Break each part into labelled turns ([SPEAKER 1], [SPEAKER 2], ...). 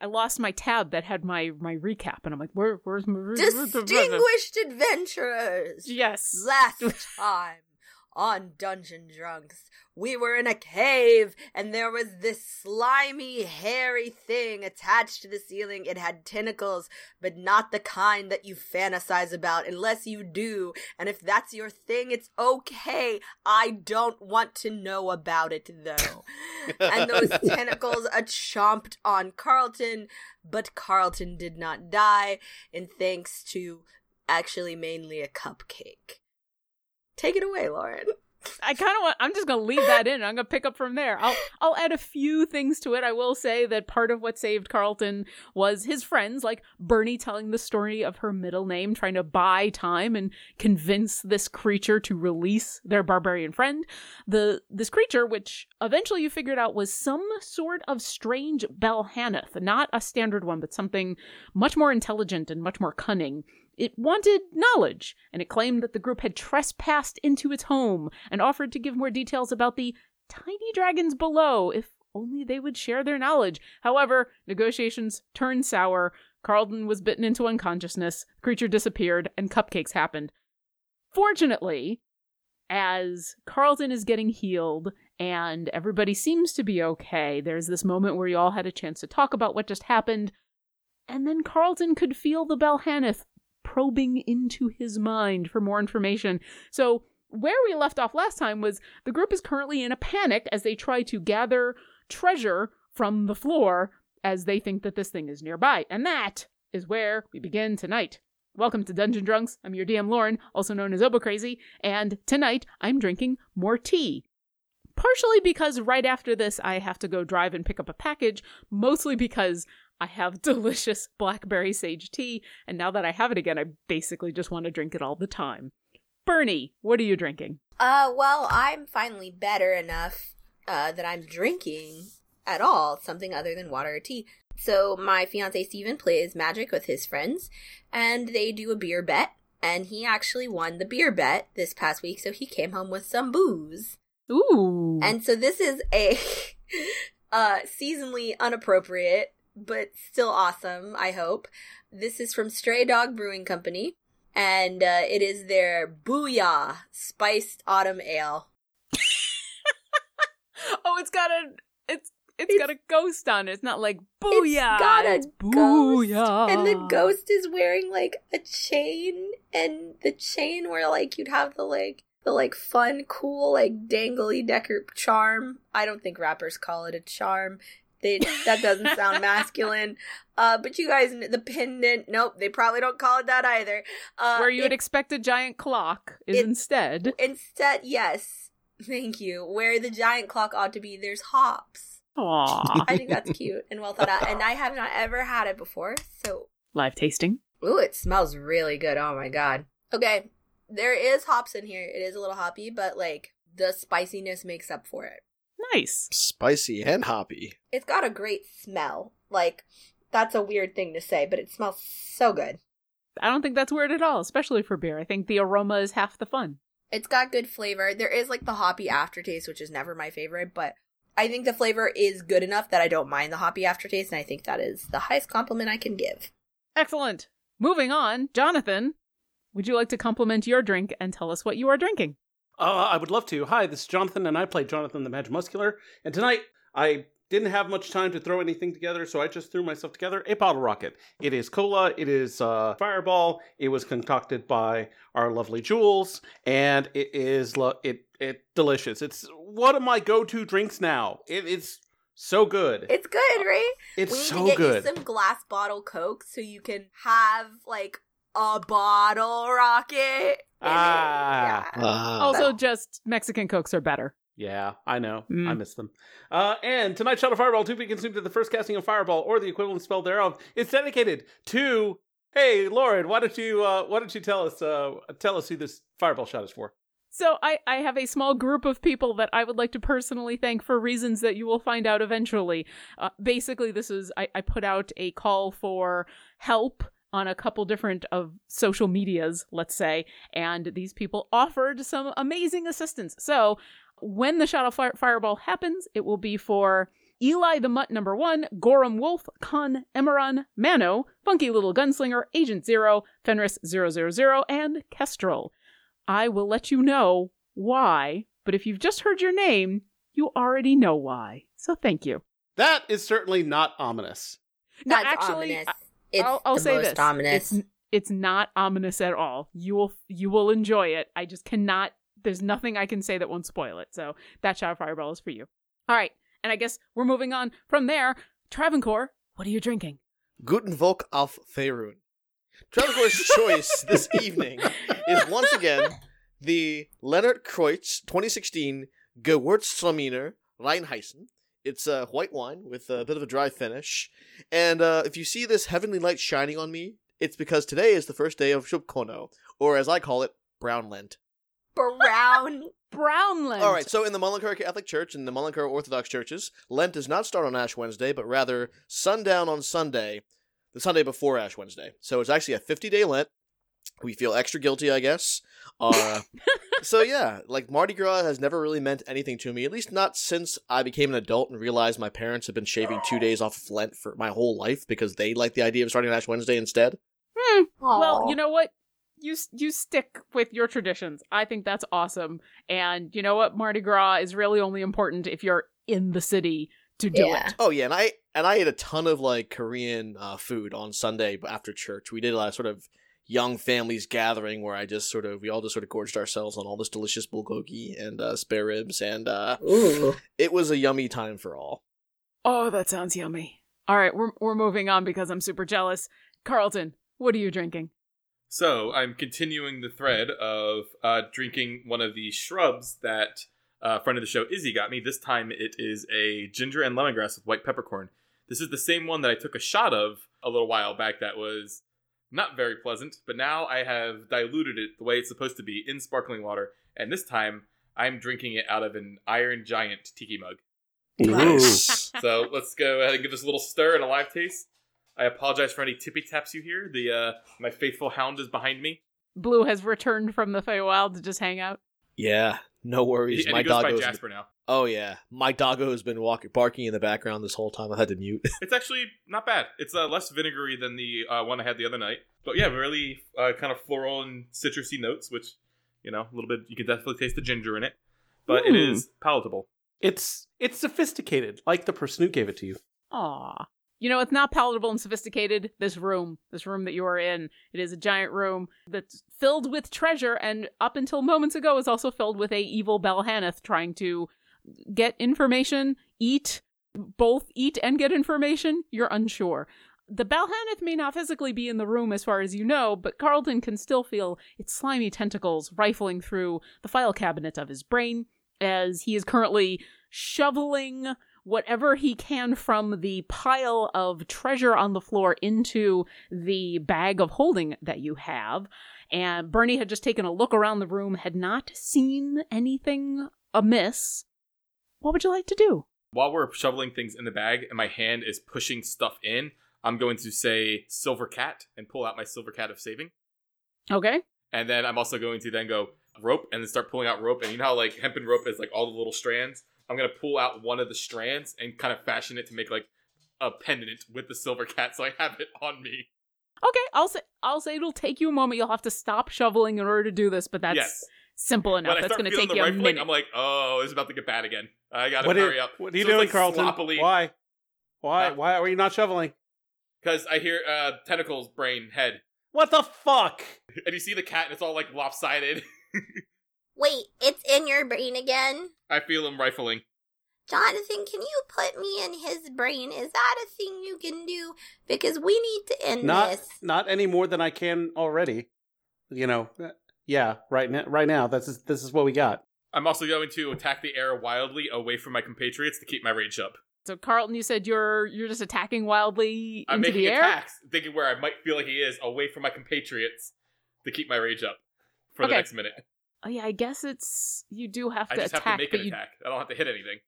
[SPEAKER 1] I lost my tab that had my my recap, and I'm like, where, where's my
[SPEAKER 2] Distinguished adventurers!
[SPEAKER 1] Yes.
[SPEAKER 2] Last time on Dungeon Drunks, we were in a cave and there was this slimy, hairy thing attached to the ceiling. It had tentacles, but not the kind that you fantasize about unless you do. And if that's your thing, it's okay. I don't want to know about it though. and those tentacles a chomped on Carlton, but Carlton did not die, and thanks to actually mainly a cupcake. Take it away, Lauren.
[SPEAKER 1] I kind of want. I'm just gonna leave that in. I'm gonna pick up from there. I'll I'll add a few things to it. I will say that part of what saved Carlton was his friends, like Bernie telling the story of her middle name, trying to buy time and convince this creature to release their barbarian friend. The this creature, which eventually you figured out was some sort of strange Balhannoth, not a standard one, but something much more intelligent and much more cunning. It wanted knowledge, and it claimed that the group had trespassed into its home and offered to give more details about the tiny dragons below if only they would share their knowledge. However, negotiations turned sour. Carlton was bitten into unconsciousness, the creature disappeared, and cupcakes happened. Fortunately, as Carlton is getting healed and everybody seems to be okay, there's this moment where you all had a chance to talk about what just happened. And then Carlton could feel the Balhannoth probing into his mind for more information. So, where we left off last time was the group is currently in a panic as they try to gather treasure from the floor as they think that this thing is nearby. And that is where we begin tonight. Welcome to Dungeon Drunks. I'm your DM Lauren, also known as Obo Crazy, and tonight I'm drinking more tea. Partially because right after this I have to go drive and pick up a package, mostly because I have delicious blackberry sage tea, and now that I have it again, I basically just want to drink it all the time. Bernie, what are you drinking?
[SPEAKER 2] Uh, well, I'm finally better enough uh, that I'm drinking at all something other than water or tea. So my fiance Steven plays Magic with his friends, and they do a beer bet, and he actually won the beer bet this past week, so he came home with some booze.
[SPEAKER 1] Ooh.
[SPEAKER 2] And so this is a uh seasonally unappropriate but still awesome, I hope. This is from Stray Dog Brewing Company, and uh, it is their Booyah Spiced Autumn Ale.
[SPEAKER 1] oh, it's got a it's it's got a ghost on it. It's not like booyah.
[SPEAKER 2] It's got a
[SPEAKER 1] it's
[SPEAKER 2] ghost, and the ghost is wearing like a chain, and the chain where like you'd have the like the like fun, cool, like dangly decker charm. I don't think rappers call it a charm. They, that doesn't sound masculine. Uh, but you guys, the pendant, nope, they probably don't call it that either. Uh,
[SPEAKER 1] Where you would expect a giant clock is
[SPEAKER 2] it-
[SPEAKER 1] instead.
[SPEAKER 2] Instead, yes, thank you. Where the giant clock ought to be, there's hops.
[SPEAKER 1] Aww.
[SPEAKER 2] I think that's cute and well thought out. And I have not ever had it before, so
[SPEAKER 1] Live tasting.
[SPEAKER 2] ooh, it smells really good. Oh my god. Okay, there is hops in here. It is a little hoppy, but like the spiciness makes up for it.
[SPEAKER 1] Nice.
[SPEAKER 3] Spicy and hoppy.
[SPEAKER 2] It's got a great smell. Like that's a weird thing to say, but it smells so good.
[SPEAKER 1] I don't think that's weird at all, especially for beer. I think the aroma is half the fun.
[SPEAKER 2] It's got good flavor. There is like the hoppy aftertaste, which is never my favorite, but I think the flavor is good enough that I don't mind the hoppy aftertaste, and I think that is the highest compliment I can give.
[SPEAKER 1] Excellent. Moving on, Jonathan, would you like to compliment your drink and tell us what you are drinking?
[SPEAKER 4] Uh, I would love to. Hi, this is Jonathan, and I play Jonathan the Magimuscular. And tonight, I didn't have much time to throw anything together, so I just threw myself together a bottle rocket. It is cola, it is uh, fireball. It was concocted by our lovely Jules, and it is lo- it it delicious. It's one of my go-to drinks now. It, it's so good.
[SPEAKER 2] It's good, right?
[SPEAKER 4] it's so good.
[SPEAKER 2] we need
[SPEAKER 4] so
[SPEAKER 2] to get
[SPEAKER 4] good.
[SPEAKER 2] you some glass bottle Coke so you can have like a bottle rocket. in it.
[SPEAKER 4] Ah.
[SPEAKER 2] Yeah.
[SPEAKER 3] Ah.
[SPEAKER 1] Also, just Mexican Cokes are better.
[SPEAKER 4] Yeah, I know.
[SPEAKER 1] Mm.
[SPEAKER 4] I miss them. Uh, and tonight's Shot of Fireball, to be consumed at the first casting of Fireball or the equivalent spell thereof, is dedicated to Hey, Lauren, why don't you uh, why don't you tell us uh, tell us who this fireball shot is for?
[SPEAKER 1] So I, I have a small group of people that I would like to personally thank for reasons that you will find out eventually. Uh, basically, this is I, I put out a call for help on a couple different of social medias, let's say, and these people offered some amazing assistance. So when the Shadow fire- fireball happens, it will be for Eli the Mutt number one, Gorham Wolf, Khan, Emeron, Mano, Funky Little Gunslinger, Agent Zero, Fenris 000, and Kestrel. I will let you know why, but if you've just heard your name, you already know why. So thank you.
[SPEAKER 4] That is certainly not ominous.
[SPEAKER 1] No,
[SPEAKER 2] That's
[SPEAKER 1] actually,
[SPEAKER 2] ominous.
[SPEAKER 1] I-
[SPEAKER 2] It's
[SPEAKER 1] I'll, I'll
[SPEAKER 2] the
[SPEAKER 1] say
[SPEAKER 2] most
[SPEAKER 1] this:
[SPEAKER 2] ominous.
[SPEAKER 1] It's it's not ominous at all. You will you will enjoy it. I just cannot. There's nothing I can say that won't spoil it. So that shot of fireball is for you. All right, and I guess we're moving on from there. Travancore, what are you drinking?
[SPEAKER 3] Guten Volk auf Faerun. Travancore's choice this evening is once again the Leonard Kreusch 2016 Gewürztraminer Rheinhessen. It's a white wine with a bit of a dry finish. And uh, if you see this heavenly light shining on me, it's because today is the first day of Shubkono, or as I call it, Brown Lent.
[SPEAKER 2] brown.
[SPEAKER 1] Brownland.
[SPEAKER 3] All right, so in the Malankara Catholic Church and the Malankara Orthodox churches, Lent does not start on Ash Wednesday, but rather sundown on Sunday, the Sunday before Ash Wednesday. So it's actually a 50 day Lent. We feel extra guilty, I guess. Uh, so yeah, like Mardi Gras has never really meant anything to me, at least not since I became an adult and realized my parents have been shaving two days off of Lent for my whole life because they like the idea of starting on Ash Wednesday instead.
[SPEAKER 1] Hmm. Well, you know what? You you stick with your traditions. I think that's awesome. And you know what? Mardi Gras is really only important if you're in the city to do
[SPEAKER 2] Yeah.
[SPEAKER 1] it.
[SPEAKER 3] Oh yeah, and I and I ate a ton of like Korean uh, food on Sunday after church. We did a lot of sort of young families gathering where I just sort of we all just sort of gorged ourselves on all this delicious bulgogi and uh, spare ribs, and uh, it was a yummy time for all.
[SPEAKER 1] Oh, that sounds yummy. All right, we're we're moving on because I'm super jealous. Carlton, what are you drinking?
[SPEAKER 5] So I'm continuing the thread of uh, drinking one of the shrubs that uh, friend of the show Izzy got me. This time it is a ginger and lemongrass with white peppercorn. This is the same one that I took a shot of a little while back. That was not very pleasant, but now I have diluted it the way it's supposed to be in sparkling water, and this time I'm drinking it out of an Iron Giant tiki mug.
[SPEAKER 3] Nice.
[SPEAKER 5] So let's go ahead and give this a little stir and a live taste. I apologize for any tippy taps you hear. The uh, my faithful hound is behind me.
[SPEAKER 1] Blue has returned from the Feywild to just hang out.
[SPEAKER 3] yeah, no worries.
[SPEAKER 5] He, and
[SPEAKER 3] my
[SPEAKER 5] he goes by
[SPEAKER 3] doggo's
[SPEAKER 5] Jasper now.
[SPEAKER 3] oh yeah, my doggo has been walking barking in the background this whole time. I had to mute.
[SPEAKER 5] It's actually not bad. It's uh, less vinegary than the uh, one I had the other night, but yeah, really uh, kind of floral and citrusy notes, which you know a little bit. You can definitely taste the ginger in it, but it
[SPEAKER 4] Hmm.
[SPEAKER 5] is palatable.
[SPEAKER 4] It's it's sophisticated, like the person who gave it to you.
[SPEAKER 1] Aw. You know, it's not palatable and sophisticated. This room, this room that you are in, it is a giant room that's filled with treasure, and up until moments ago, is also filled with a evil Balhannoth trying to get information, eat, both eat and get information. You're unsure. The Balhannoth may not physically be in the room as far as you know, but Carlton can still feel its slimy tentacles rifling through the file cabinet of his brain as he is currently shoveling whatever he can from the pile of treasure on the floor into the bag of holding that you have. And Bernie had just taken a look around the room, had not seen anything amiss. What would you like to do?
[SPEAKER 5] While we're shoveling things in the bag and my hand is pushing stuff in, I'm going to say Silver Cat and pull out my Silver Cat of Saving.
[SPEAKER 1] Okay.
[SPEAKER 5] And then I'm also going to then go rope and then start pulling out rope. And you know how like hempen rope is like all the little strands? I'm gonna pull out one of the strands and kind of fashion it to make like a pendant with the silver cat, so I have it on me.
[SPEAKER 1] Okay, I'll say I'll say it'll take you a moment. You'll have to stop shoveling in order to do this, but that's
[SPEAKER 5] yes.
[SPEAKER 1] simple enough.
[SPEAKER 5] I
[SPEAKER 1] That's
[SPEAKER 5] start
[SPEAKER 1] going to
[SPEAKER 5] feeling
[SPEAKER 1] take
[SPEAKER 5] the
[SPEAKER 1] you a
[SPEAKER 5] rifling,
[SPEAKER 1] minute.
[SPEAKER 5] I'm like, oh, it's about to get bad again. I gotta
[SPEAKER 4] What are,
[SPEAKER 5] hurry up.
[SPEAKER 4] what are you
[SPEAKER 5] So it's,
[SPEAKER 4] doing,
[SPEAKER 5] like,
[SPEAKER 4] Carlton?
[SPEAKER 5] Sloppily,
[SPEAKER 4] Why? Why?
[SPEAKER 5] Huh?
[SPEAKER 4] Why are you not shoveling?
[SPEAKER 5] Because I hear uh, tentacles, brain, head,
[SPEAKER 4] What the fuck?
[SPEAKER 5] and you see the cat, and it's all like lopsided.
[SPEAKER 6] Wait, it's in your brain again?
[SPEAKER 5] I feel him rifling.
[SPEAKER 6] Jonathan, can you put me in his brain? Is that a thing you can do? Because we need to end
[SPEAKER 4] Not
[SPEAKER 6] this.
[SPEAKER 4] not any more than I can already. You know. uh, Yeah. Right now. Right now. This is this is what we got.
[SPEAKER 5] I'm also going to attack the air wildly away from my compatriots to keep my rage up.
[SPEAKER 1] So Carlton, you said you're you're just attacking wildly
[SPEAKER 5] I'm
[SPEAKER 1] into
[SPEAKER 5] making
[SPEAKER 1] the air.
[SPEAKER 5] attacks, thinking where I might feel like he is, away from my compatriots, to keep my rage up for the next minute.
[SPEAKER 1] Oh yeah, I guess it's you do have to
[SPEAKER 5] I
[SPEAKER 1] to
[SPEAKER 5] just
[SPEAKER 1] attack,
[SPEAKER 5] have to make an
[SPEAKER 1] you
[SPEAKER 5] attack. I don't have to hit anything.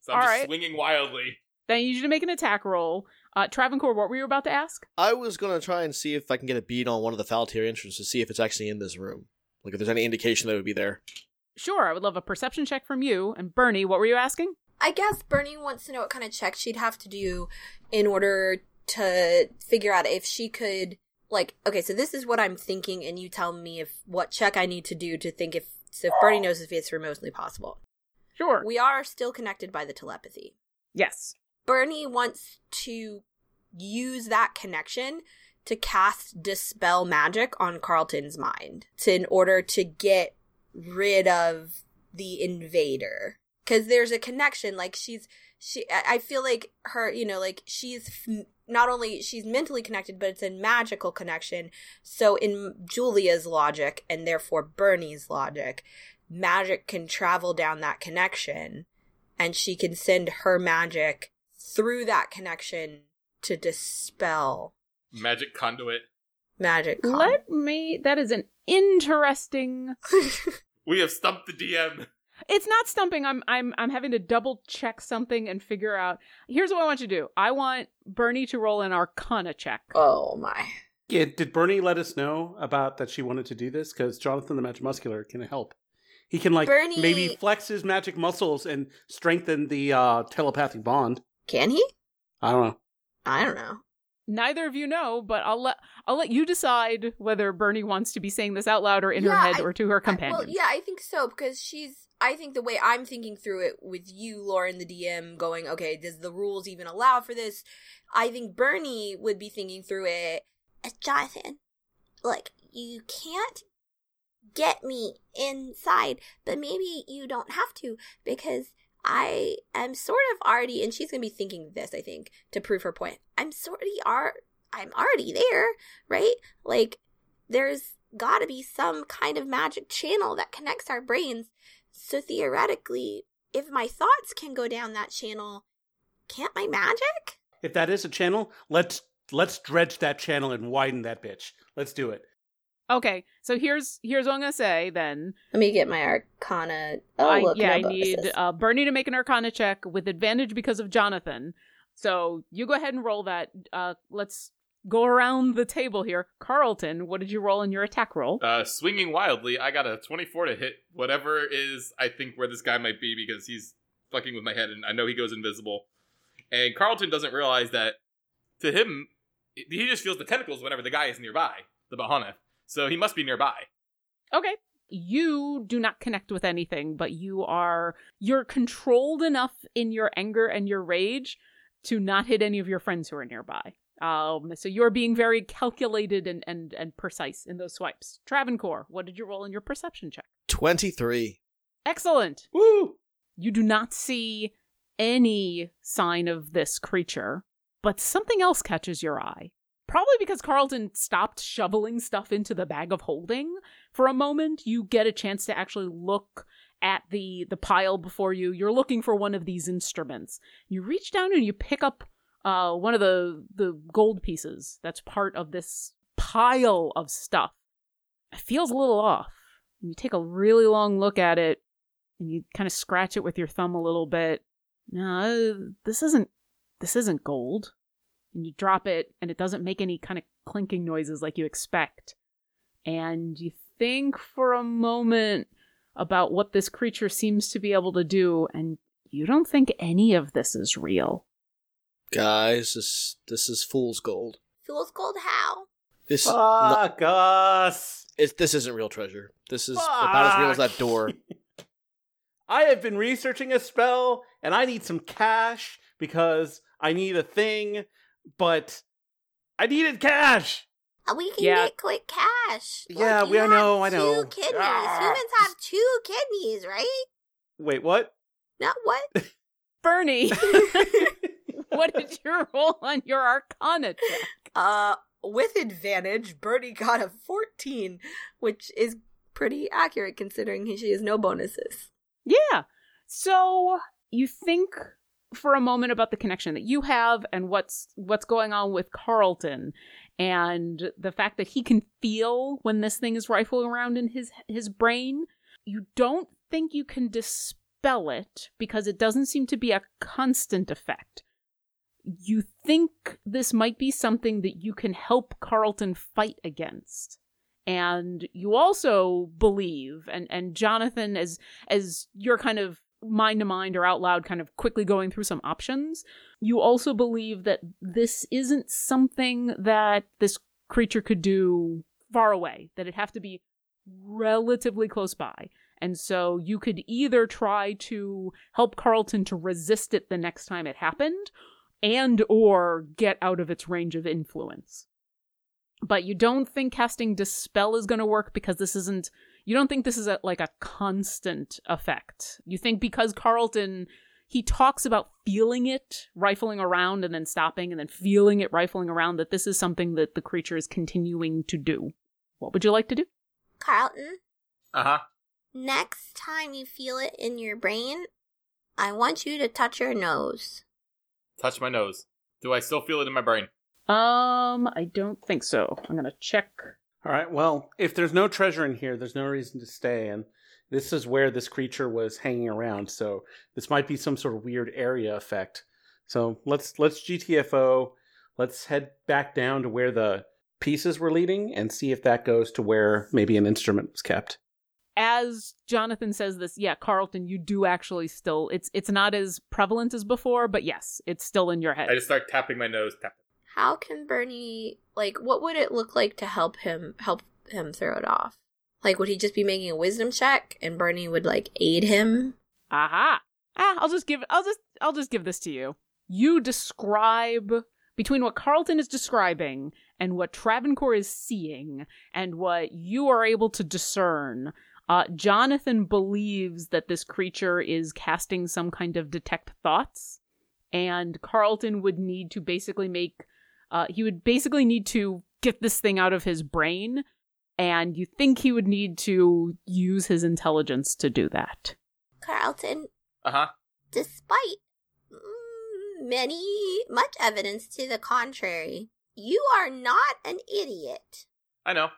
[SPEAKER 5] So I'm
[SPEAKER 1] All
[SPEAKER 5] just
[SPEAKER 1] right.
[SPEAKER 5] swinging wildly.
[SPEAKER 1] then you need to make an attack roll. Uh, Travancore, what were you about to ask?
[SPEAKER 3] I was gonna try and see if I can get a bead on one of the Faltier entrances to see if it's actually in this room. Like if there's any indication that it would be there.
[SPEAKER 1] Sure, I would love a perception check from you. And Bernie, what were you asking?
[SPEAKER 2] I guess Bernie wants to know what kind of check she'd have to do in order to figure out if she could like okay, so this is what I'm thinking and you tell me if what check I need to do to think if so if Bernie knows if it's remotely possible.
[SPEAKER 1] Sure.
[SPEAKER 2] We are still connected by the telepathy.
[SPEAKER 1] yes.
[SPEAKER 2] Bernie wants to use that connection to cast dispel magic on Carlton's mind to, in order to get rid of the invader because there's a connection like she's she I feel like her you know like she's f- not only she's mentally connected but it's a magical connection so in Julia's logic and therefore Bernie's logic magic can travel down that connection and she can send her magic through that connection to dispel
[SPEAKER 5] Magic conduit.
[SPEAKER 2] magic. con-
[SPEAKER 1] Let me. That is an interesting.
[SPEAKER 5] We have stumped the DM.
[SPEAKER 1] It's not stumping. I'm I'm I'm having to double check something and figure out. Here's what I want you to do. I want Bernie to roll an Arcana check.
[SPEAKER 2] oh my.
[SPEAKER 4] Yeah, did Bernie let us know about that she wanted to do this? Because Jonathan the Magic Muscular can help. He can like
[SPEAKER 2] Bernie-
[SPEAKER 4] maybe flex his magic muscles and strengthen the uh, telepathic bond.
[SPEAKER 2] Can he?
[SPEAKER 4] I don't know.
[SPEAKER 2] I don't know.
[SPEAKER 1] Neither of you know, but I'll let I'll let you decide whether Bernie wants to be saying this out loud or in her head
[SPEAKER 2] I-
[SPEAKER 1] or to her
[SPEAKER 2] I-
[SPEAKER 1] companion.
[SPEAKER 2] well, yeah, I think so because she's. I think the way I'm thinking through it with you, Lauren, the DM, going, okay, does the rules even allow for this? I think Bernie would be thinking through it.
[SPEAKER 6] Jonathan, look, you can't get me inside, but maybe you don't have to because I am sort of already, and she's gonna be thinking this, I think, to prove her point. I'm sort of are, I'm already there, right? Like, there's gotta be some kind of magic channel that connects our brains. So theoretically, if my thoughts can go down that channel, can't my magic?
[SPEAKER 4] If that is a channel, let's let's dredge that channel and widen that bitch. Let's do it.
[SPEAKER 1] okay, so here's here's what I'm gonna say then.
[SPEAKER 2] Let me get my Arcana. Oh,
[SPEAKER 1] I,
[SPEAKER 2] look,
[SPEAKER 1] yeah,
[SPEAKER 2] no
[SPEAKER 1] I need uh, Bernie to make an Arcana check with advantage because of Jonathan. So you go ahead and roll that. Uh, let's go around the table here. Carlton, what did you roll in your attack roll?
[SPEAKER 5] Uh, swinging wildly, I got a 24 to hit whatever is I think where this guy might be because he's fucking with my head and I know he goes invisible. And Carlton doesn't realize that to him, he just feels the tentacles whenever the guy is nearby, the Bahana. So he must be nearby.
[SPEAKER 1] Okay. You do not connect with anything, but you are you're controlled enough in your anger and your rage to not hit any of your friends who are nearby. Um, so you're being very calculated and, and, and precise in those swipes. Travancore, what did you roll in your perception check?
[SPEAKER 3] 23.
[SPEAKER 1] Excellent.
[SPEAKER 4] Woo!
[SPEAKER 1] You do not see any sign of this creature, but something else catches your eye. Probably because Carlton stopped shoveling stuff into the bag of holding for a moment, you get a chance to actually look at the the pile before you. You're looking for one of these instruments. You reach down and you pick up uh, one of the the gold pieces that's part of this pile of stuff. It feels a little off. You take a really long look at it, and you kind of scratch it with your thumb a little bit. No, this isn't this isn't gold. And you drop it, and it doesn't make any kind of clinking noises like you expect. And you think for a moment about what this creature seems to be able to do, and you don't think any of this is real.
[SPEAKER 3] Guys, this this is fool's gold.
[SPEAKER 6] Fool's gold how?
[SPEAKER 3] This
[SPEAKER 4] Fuck us.
[SPEAKER 3] it, this isn't real treasure. This is about as real as that door.
[SPEAKER 4] I have been researching a spell and I need some cash because I need a thing, but I needed cash.
[SPEAKER 6] Uh, We can
[SPEAKER 1] Yeah.
[SPEAKER 6] get quick cash. Look,
[SPEAKER 4] Yeah,
[SPEAKER 6] you
[SPEAKER 4] we- I
[SPEAKER 6] have
[SPEAKER 4] know, I know.
[SPEAKER 6] Two kidneys.
[SPEAKER 4] Ah.
[SPEAKER 6] Humans have two kidneys, right?
[SPEAKER 4] Wait, what?
[SPEAKER 6] Not what?
[SPEAKER 1] Bernie, what did you roll on your Arcana check?
[SPEAKER 2] Uh, with advantage, Bertie got a 14, which is pretty accurate considering he, she has no bonuses.
[SPEAKER 1] Yeah. So you think for a moment about the connection that you have and what's what's going on with Carlton and the fact that he can feel when this thing is rifling around in his his brain. You don't think you can dispel it because it doesn't seem to be a constant effect. You think this might be something that you can help Carlton fight against. And you also believe, and, and Jonathan, as as you're kind of mind to mind or out loud kind of quickly going through some options, you also believe that this isn't something that this creature could do far away, that it'd have to be relatively close by. And so you could either try to help Carlton to resist it the next time it happened and or get out of its range of influence. But you don't think casting dispel is going to work because this isn't you don't think this is a, like a constant effect. You think because Carlton he talks about feeling it rifling around and then stopping and then feeling it rifling around that this is something that the creature is continuing to do. What would you like to do?
[SPEAKER 6] Carlton,
[SPEAKER 5] Uh huh.
[SPEAKER 6] next time you feel it in your brain, I want you to touch your nose.
[SPEAKER 5] Touch my nose. Do I still feel it in my brain?
[SPEAKER 1] Um, I don't think so. I'm gonna check.
[SPEAKER 4] All right. Well, if there's no treasure in here, there's no reason to stay. And this is where this creature was hanging around. So this might be some sort of weird area effect. So let's let's GTFO. Let's head back down to where the pieces were leading and see if that goes to where maybe an instrument was kept.
[SPEAKER 1] As Jonathan says this, yeah, Carlton, you do actually still it's it's not as prevalent as before, but yes, it's still in your head.
[SPEAKER 5] I just start tapping my nose. Tap.
[SPEAKER 6] How can Bernie like what would it look like to help him help him throw it off? Like would he just be making a wisdom check and Bernie would like aid him?
[SPEAKER 1] Aha. Ah, I'll just give I'll just I'll just give this to you. You describe between what Carlton is describing and what Travancore is seeing and what you are able to discern. Uh, Jonathan believes that this creature is casting some kind of detect thoughts, and Carlton would need to basically make. Uh, he would basically need to get this thing out of his brain, and you think he would need to use his intelligence to do that.
[SPEAKER 6] Carlton,
[SPEAKER 5] Uh huh.
[SPEAKER 6] despite many much evidence to the contrary, you are not an idiot.
[SPEAKER 5] I know,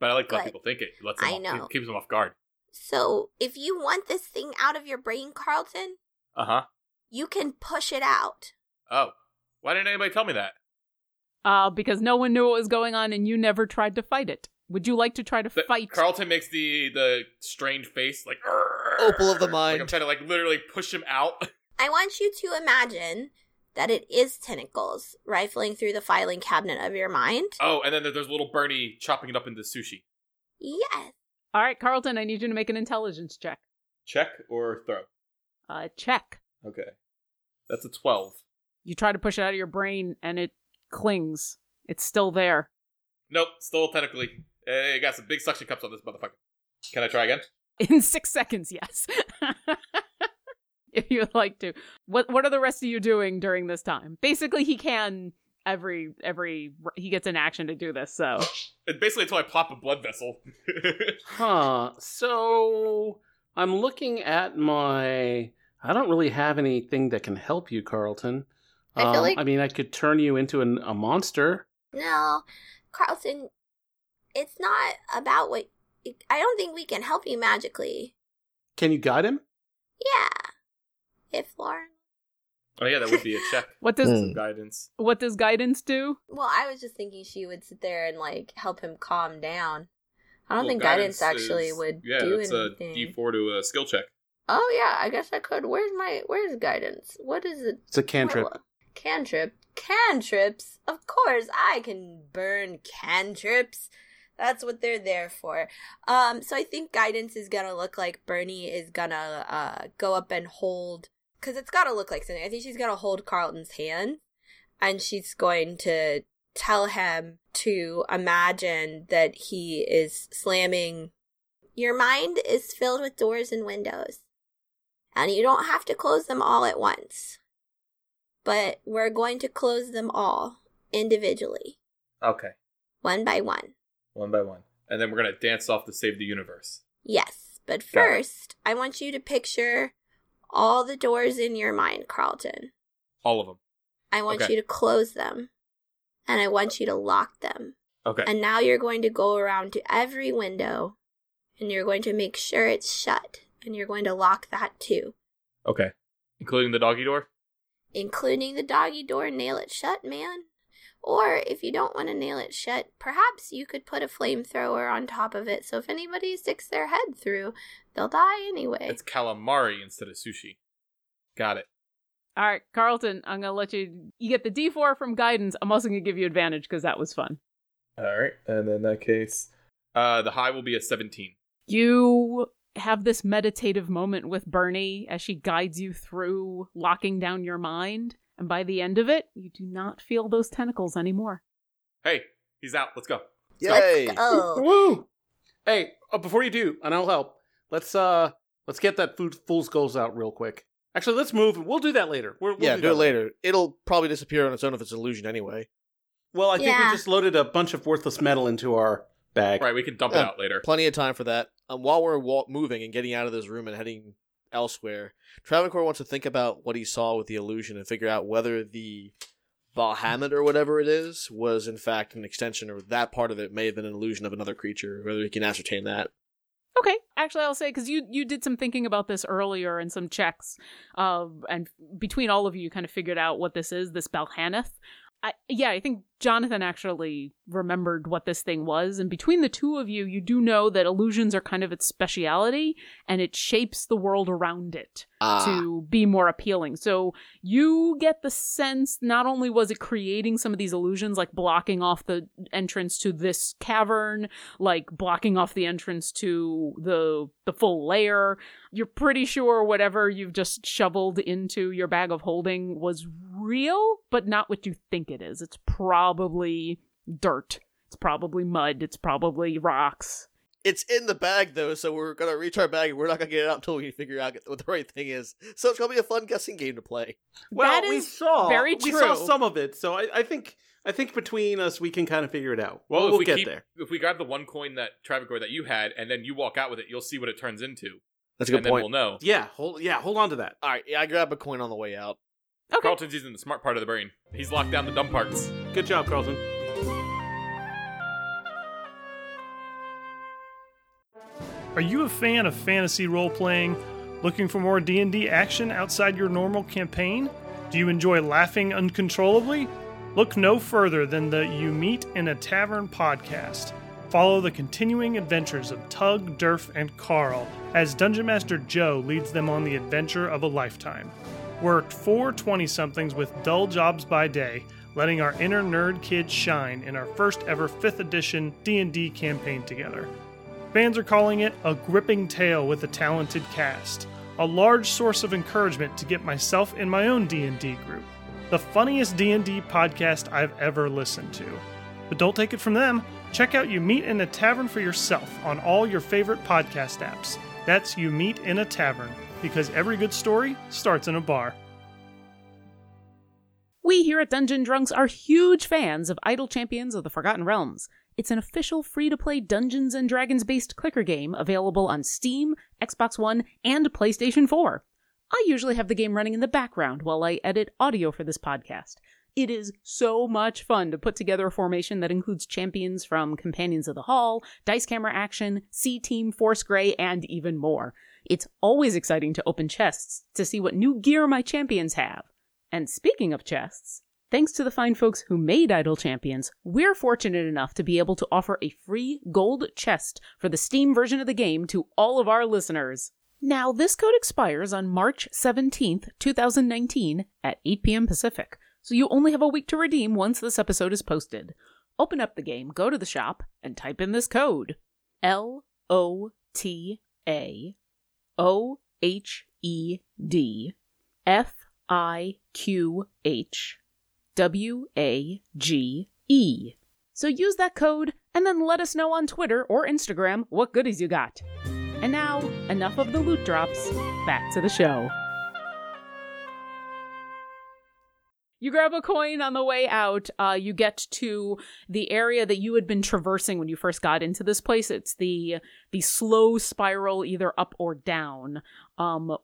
[SPEAKER 5] but I like to let people think it. It lets them
[SPEAKER 6] I
[SPEAKER 5] off,
[SPEAKER 6] know.
[SPEAKER 5] It keeps them off guard.
[SPEAKER 6] So, if you want this thing out of your brain, Carlton,
[SPEAKER 5] Uh huh.
[SPEAKER 6] you can push it out.
[SPEAKER 5] Oh, why didn't anybody tell me that?
[SPEAKER 1] Uh, because no one knew what was going on and you never tried to fight it. Would you like to try to
[SPEAKER 5] The-
[SPEAKER 1] fight?
[SPEAKER 5] Carlton makes the the strange face, like
[SPEAKER 3] Opal of the
[SPEAKER 5] Like
[SPEAKER 3] mind.
[SPEAKER 5] I'm trying to like literally push him out.
[SPEAKER 6] I want you to imagine that it is tentacles rifling through the filing cabinet of your mind.
[SPEAKER 5] Oh, and then there's little Bernie chopping it up into sushi.
[SPEAKER 6] Yes.
[SPEAKER 1] All right, Carlton, I need you to make an intelligence check.
[SPEAKER 5] Check or throw.
[SPEAKER 1] Uh, check.
[SPEAKER 5] Okay, that's a twelve.
[SPEAKER 1] You try to push it out of your brain and it clings. It's still there.
[SPEAKER 5] Nope, still technically. Uh, got some big suction cups on this motherfucker. Can I try again?
[SPEAKER 1] In six seconds, yes. if you would like to. What What are the rest of you doing during this time? Basically, he can every every he gets an action to do this. So
[SPEAKER 5] It's basically until I plop a blood vessel.
[SPEAKER 4] Huh. So I'm looking at my. I don't really have anything that can help you, Carlton.
[SPEAKER 6] I feel
[SPEAKER 4] Um,
[SPEAKER 6] like-
[SPEAKER 4] I mean, I could turn you into an, a monster.
[SPEAKER 6] No, Carlton, it's not about what. I don't think we can help you magically.
[SPEAKER 4] Can you guide him?
[SPEAKER 6] Yeah. If Lauren.
[SPEAKER 5] Oh yeah, that would be a check.
[SPEAKER 1] what does
[SPEAKER 3] Hmm.
[SPEAKER 5] Guidance.
[SPEAKER 1] what does guidance do?
[SPEAKER 2] Well, I was just thinking she would sit there and like help him calm down. I don't
[SPEAKER 5] Well,
[SPEAKER 2] think guidance, actually
[SPEAKER 5] is-
[SPEAKER 2] would
[SPEAKER 5] Yeah,
[SPEAKER 2] do
[SPEAKER 5] it's
[SPEAKER 2] anything.
[SPEAKER 5] a D four to a skill check.
[SPEAKER 2] Oh yeah, I guess I could. Where's my where's guidance? What is it?
[SPEAKER 4] It's a cantrip.
[SPEAKER 2] What- Cantrip. Cantrips. Of course, I can burn cantrips. That's what they're there for. Um, so I think guidance is gonna look like Bernie is gonna uh go up and hold because it's gotta look like something. I think she's gonna hold Carlton's hand, and she's going to tell him to imagine that he is slamming
[SPEAKER 6] Your mind is filled with doors and windows. And you don't have to close them all at once. But we're going to close them all individually,
[SPEAKER 5] Okay,
[SPEAKER 6] one by one.
[SPEAKER 5] one by one, and then we're gonna dance off to save the universe.
[SPEAKER 6] Yes, but first, I want you to picture all the doors in your mind, Carlton.
[SPEAKER 5] All of them.
[SPEAKER 6] I want
[SPEAKER 5] Okay.
[SPEAKER 6] you to close them. And I want you to lock them.
[SPEAKER 5] Okay.
[SPEAKER 6] And now you're going to go around to every window and you're going to make sure it's shut. And you're going to lock that too.
[SPEAKER 5] Okay. Including the doggy door?
[SPEAKER 6] Including the doggy door, nail it shut, man. Or if you don't want to nail it shut, perhaps you could put a flamethrower on top of it so if anybody sticks their head through, they'll die anyway.
[SPEAKER 5] It's calamari instead of sushi. Got it.
[SPEAKER 1] All right, Carlton, I'm gonna let you. You get the D4 from guidance. I'm also gonna give you advantage because that was fun.
[SPEAKER 5] All right. And in that case, uh, the high will be a 17.
[SPEAKER 1] You have this meditative moment with Bernie as she guides you through locking down your mind, and by the end of it, you do not feel those tentacles anymore.
[SPEAKER 5] Hey, he's out. Let's go.
[SPEAKER 6] Let's go.
[SPEAKER 4] Woo! Hey, uh, before you do, and I'll help. Let's uh, let's get that food fool's goals out real quick. Actually, let's move. We'll do that later. We're, we'll
[SPEAKER 3] yeah, do
[SPEAKER 4] that
[SPEAKER 3] it later. It'll probably disappear on its own if it's an illusion anyway.
[SPEAKER 4] Well, I think we just loaded a bunch of worthless metal into our bag.
[SPEAKER 5] Right, we can dump
[SPEAKER 3] Yeah.
[SPEAKER 5] it out later.
[SPEAKER 3] Plenty of time for that. Um, while we're wa- moving and getting out of this room and heading elsewhere, Travancore wants to think about what he saw with the illusion and figure out whether the Bahamut or whatever it is was in fact an extension or that part of it may have been an illusion of another creature, whether he can ascertain that.
[SPEAKER 1] Okay, actually, I'll say because you you did some thinking about this earlier and some checks, uh, and between all of you, you kind of figured out what this is. This Balhannoth. I, yeah, I think Jonathan actually remembered what this thing was, and between the two of you, you do know that illusions are kind of its speciality, and it shapes the world around it
[SPEAKER 3] Ah,
[SPEAKER 1] to be more appealing. So you get the sense not only was it creating some of these illusions, like blocking off the entrance to this cavern, like blocking off the entrance to the the full layer. You're pretty sure whatever you've just shoveled into your bag of holding was real, but not what you think it is. It's probably dirt. It's probably mud. It's probably rocks.
[SPEAKER 3] it's in the bag though, so we're gonna reach our bag and we're not gonna get it out until we figure out what the right thing is. So it's gonna be a fun guessing game to play.
[SPEAKER 4] Well,
[SPEAKER 1] That
[SPEAKER 4] we saw
[SPEAKER 1] very true.
[SPEAKER 4] We saw some of it, so I, I think I think between us we can kind of figure it out.
[SPEAKER 5] Well,
[SPEAKER 4] Well,
[SPEAKER 5] if
[SPEAKER 4] we'll
[SPEAKER 5] we
[SPEAKER 4] get
[SPEAKER 5] keep,
[SPEAKER 4] there.
[SPEAKER 5] if we grab the one coin that Travancore that you had, and then you walk out with it, you'll see what it turns into,
[SPEAKER 3] That's a good
[SPEAKER 5] and then
[SPEAKER 3] point.
[SPEAKER 5] we'll know.
[SPEAKER 4] Yeah, hold yeah, hold on to that.
[SPEAKER 3] All right, yeah, I grab a coin on the way out.
[SPEAKER 1] Okay.
[SPEAKER 5] Carlton's using the smart part of the brain. He's locked down the dumb parts.
[SPEAKER 4] Good job, Carlton.
[SPEAKER 7] Are you a fan of fantasy role-playing? Looking for more D&D action outside your normal campaign? Do you enjoy laughing uncontrollably? Look no further than the You Meet in a Tavern podcast. Follow the continuing adventures of Tug, Durf, and Carl as Dungeon Master Joe leads them on the adventure of a lifetime. We're four 20 somethings with dull jobs by day, letting our inner nerd kids shine in our first ever 5th edition D&D campaign together. Fans are calling it a gripping tale with a talented cast, a large source of encouragement to get myself in my own D&D group. The funniest D&D podcast I've ever listened to. But don't take it from them. Check out You Meet in a Tavern for yourself on all your favorite podcast apps. That's You Meet in a Tavern, because every good story starts in a bar.
[SPEAKER 1] We here at Dungeon Drunks are huge fans of Idle Champions of the Forgotten Realms. It's an official free to play Dungeons and Dragons based clicker game available on Steam, Xbox One, and PlayStation 4. I usually have the game running in the background while I edit audio for this podcast. It is so much fun to put together a formation that includes champions from Companions of the Hall, Dice Camera Action, C Team Force Grey, and even more. It's always exciting to open chests to see what new gear my champions have. And speaking of chests, thanks to the fine folks who made Idle Champions, we're fortunate enough to be able to offer a free gold chest for the Steam version of the game to all of our listeners. Now, this code expires on March 17th, 2019 at 8 p.m. Pacific, so you only have a week to redeem once this episode is posted. Open up the game, go to the shop, and type in this code L O T A O H E D F I Q H W A G E. So use that code and then let us know on Twitter or Instagram what goodies you got. And now, enough of the loot drops. Back to the show. You grab a coin on the way out. Uh, you get to the area that you had been traversing when you first got into this place. It's the the slow spiral, either up or down. Um,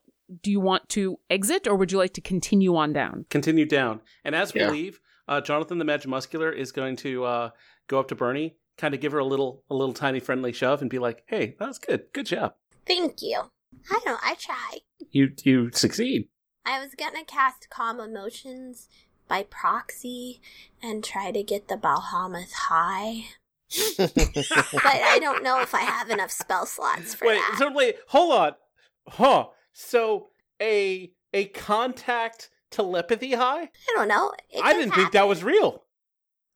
[SPEAKER 1] do you want to exit or would you like to continue on down?
[SPEAKER 4] Continue down. And as we
[SPEAKER 3] Yeah.
[SPEAKER 4] leave, uh, Jonathan the Magic Muscular is going to uh, go up to Bernie, kind of give her a little, a little tiny friendly shove, and be like, "Hey, that was good. Good job.
[SPEAKER 6] Thank you. I know, I try.
[SPEAKER 4] You, you succeed."
[SPEAKER 6] I was gonna cast Calm Emotions by proxy and try to get the Balhamas high. But I don't know if I have enough spell slots for
[SPEAKER 4] wait,
[SPEAKER 6] that.
[SPEAKER 4] so wait, hold on, huh? So a a contact telepathy high?
[SPEAKER 6] I don't know. It
[SPEAKER 4] I didn't think that was real.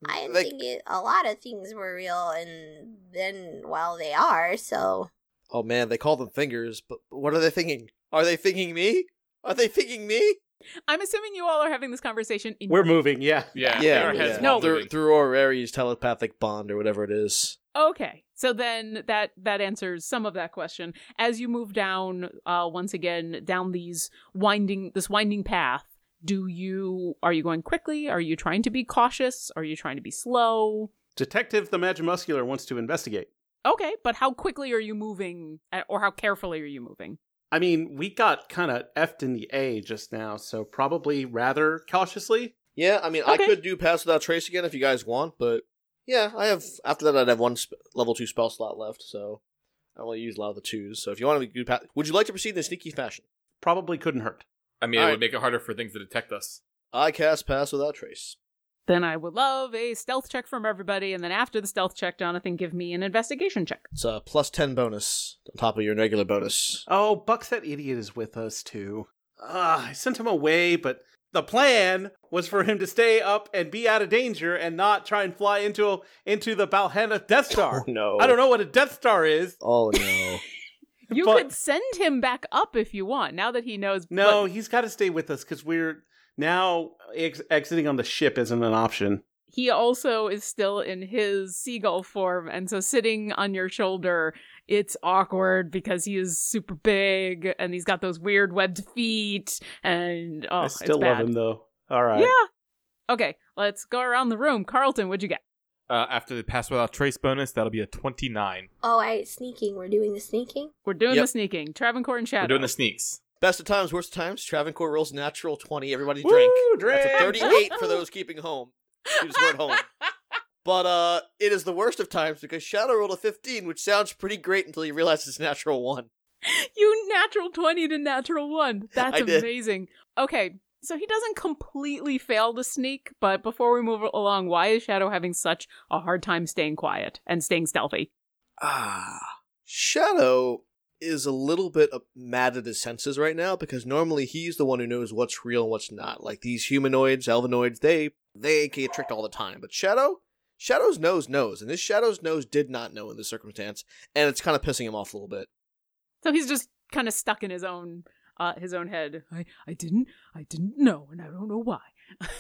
[SPEAKER 6] I didn't
[SPEAKER 3] Like-
[SPEAKER 6] think it, a lot of things were real, and then, well, they are, so.
[SPEAKER 3] oh man, they call them fingers, but what are they thinking? Are they thinking me? Are they thinking me?
[SPEAKER 1] I'm assuming you all are having this conversation in
[SPEAKER 4] We're moving, yeah.
[SPEAKER 5] Yeah,
[SPEAKER 3] Yeah,
[SPEAKER 5] our
[SPEAKER 3] yeah.
[SPEAKER 1] No.
[SPEAKER 5] were
[SPEAKER 3] through
[SPEAKER 5] moving.
[SPEAKER 3] through Aurari's telepathic bond or whatever it is.
[SPEAKER 1] Okay, so then that that answers some of that question. As you move down, uh, once again down these winding this winding path, do you are you going quickly? Are you trying to be cautious? Are you trying to be slow?
[SPEAKER 4] Detective the Magic Muscular wants to investigate.
[SPEAKER 1] Okay, but how quickly are you moving, or how carefully are you moving?
[SPEAKER 4] I mean, we got kind of effed in the A just now, so probably rather cautiously.
[SPEAKER 3] Yeah, I mean, I could do pass without trace again if you guys want, but yeah, I have. After that, I'd have one sp- level two spell slot left, so I only use a lot of the twos. So if you want to do, pa- would you like to proceed in a sneaky fashion?
[SPEAKER 4] Probably couldn't hurt.
[SPEAKER 5] I mean, it
[SPEAKER 3] Alright.
[SPEAKER 5] would make it harder for things to detect us.
[SPEAKER 3] I cast pass without trace.
[SPEAKER 1] Then I would love a stealth check from everybody, and then after the stealth check, Jonathan, give me an investigation check.
[SPEAKER 3] It's a plus ten bonus on top of your regular bonus.
[SPEAKER 4] Oh, Bucks that idiot is with us too. Ah, I sent him away, but the plan was for him to stay up and be out of danger and not try and fly into into the Balhana Death Star.
[SPEAKER 3] Oh no!
[SPEAKER 4] I don't know what a Death Star is.
[SPEAKER 3] Oh no!
[SPEAKER 1] You
[SPEAKER 4] But-
[SPEAKER 1] could send him back up if you want. Now that he knows,
[SPEAKER 4] No,
[SPEAKER 1] but
[SPEAKER 4] he's got to stay with us because we're now ex- exiting on the ship isn't an option.
[SPEAKER 1] he also is still in his seagull form, and so sitting on your shoulder, it's awkward because he is super big and he's got those weird webbed feet, and oh,
[SPEAKER 4] I still
[SPEAKER 1] it's
[SPEAKER 4] love him though. All right.
[SPEAKER 1] Yeah. Okay, let's go around the room. Carlton, what'd you get?
[SPEAKER 5] Uh, after the pass without trace bonus, that'll be a 29.
[SPEAKER 6] Oh, I sneaking. We're doing the sneaking?
[SPEAKER 1] We're doing
[SPEAKER 3] Yep.
[SPEAKER 1] the sneaking. Travancore and Shadow.
[SPEAKER 5] We're doing the sneaks.
[SPEAKER 3] Best of times, worst of times. Travancore rolls natural twenty. Everybody drink.
[SPEAKER 4] Woo,
[SPEAKER 3] That's a
[SPEAKER 4] drink.
[SPEAKER 3] thirty-eight for those keeping home. You just weren't home. But uh, it is the worst of times because Shadow rolled a fifteen, which sounds pretty great until you realize it's natural one.
[SPEAKER 1] you natural 20 to natural 1. That's
[SPEAKER 3] I did.
[SPEAKER 1] amazing. Okay, so he doesn't completely fail to sneak, but before we move along, why is Shadow having such a hard time staying quiet and staying stealthy?
[SPEAKER 3] Ah, Shadow is a little bit uh, mad at his senses right now because normally he's the one who knows what's real and what's not. Like these humanoids, elvenoids, they they get tricked all the time. But Shadow, Shadow's nose knows, and this Shadow's nose did not know in this circumstance, and it's kind of pissing him off a little bit.
[SPEAKER 1] So he's just kind of stuck in his own uh his own head. I I didn't I didn't know and I don't know why.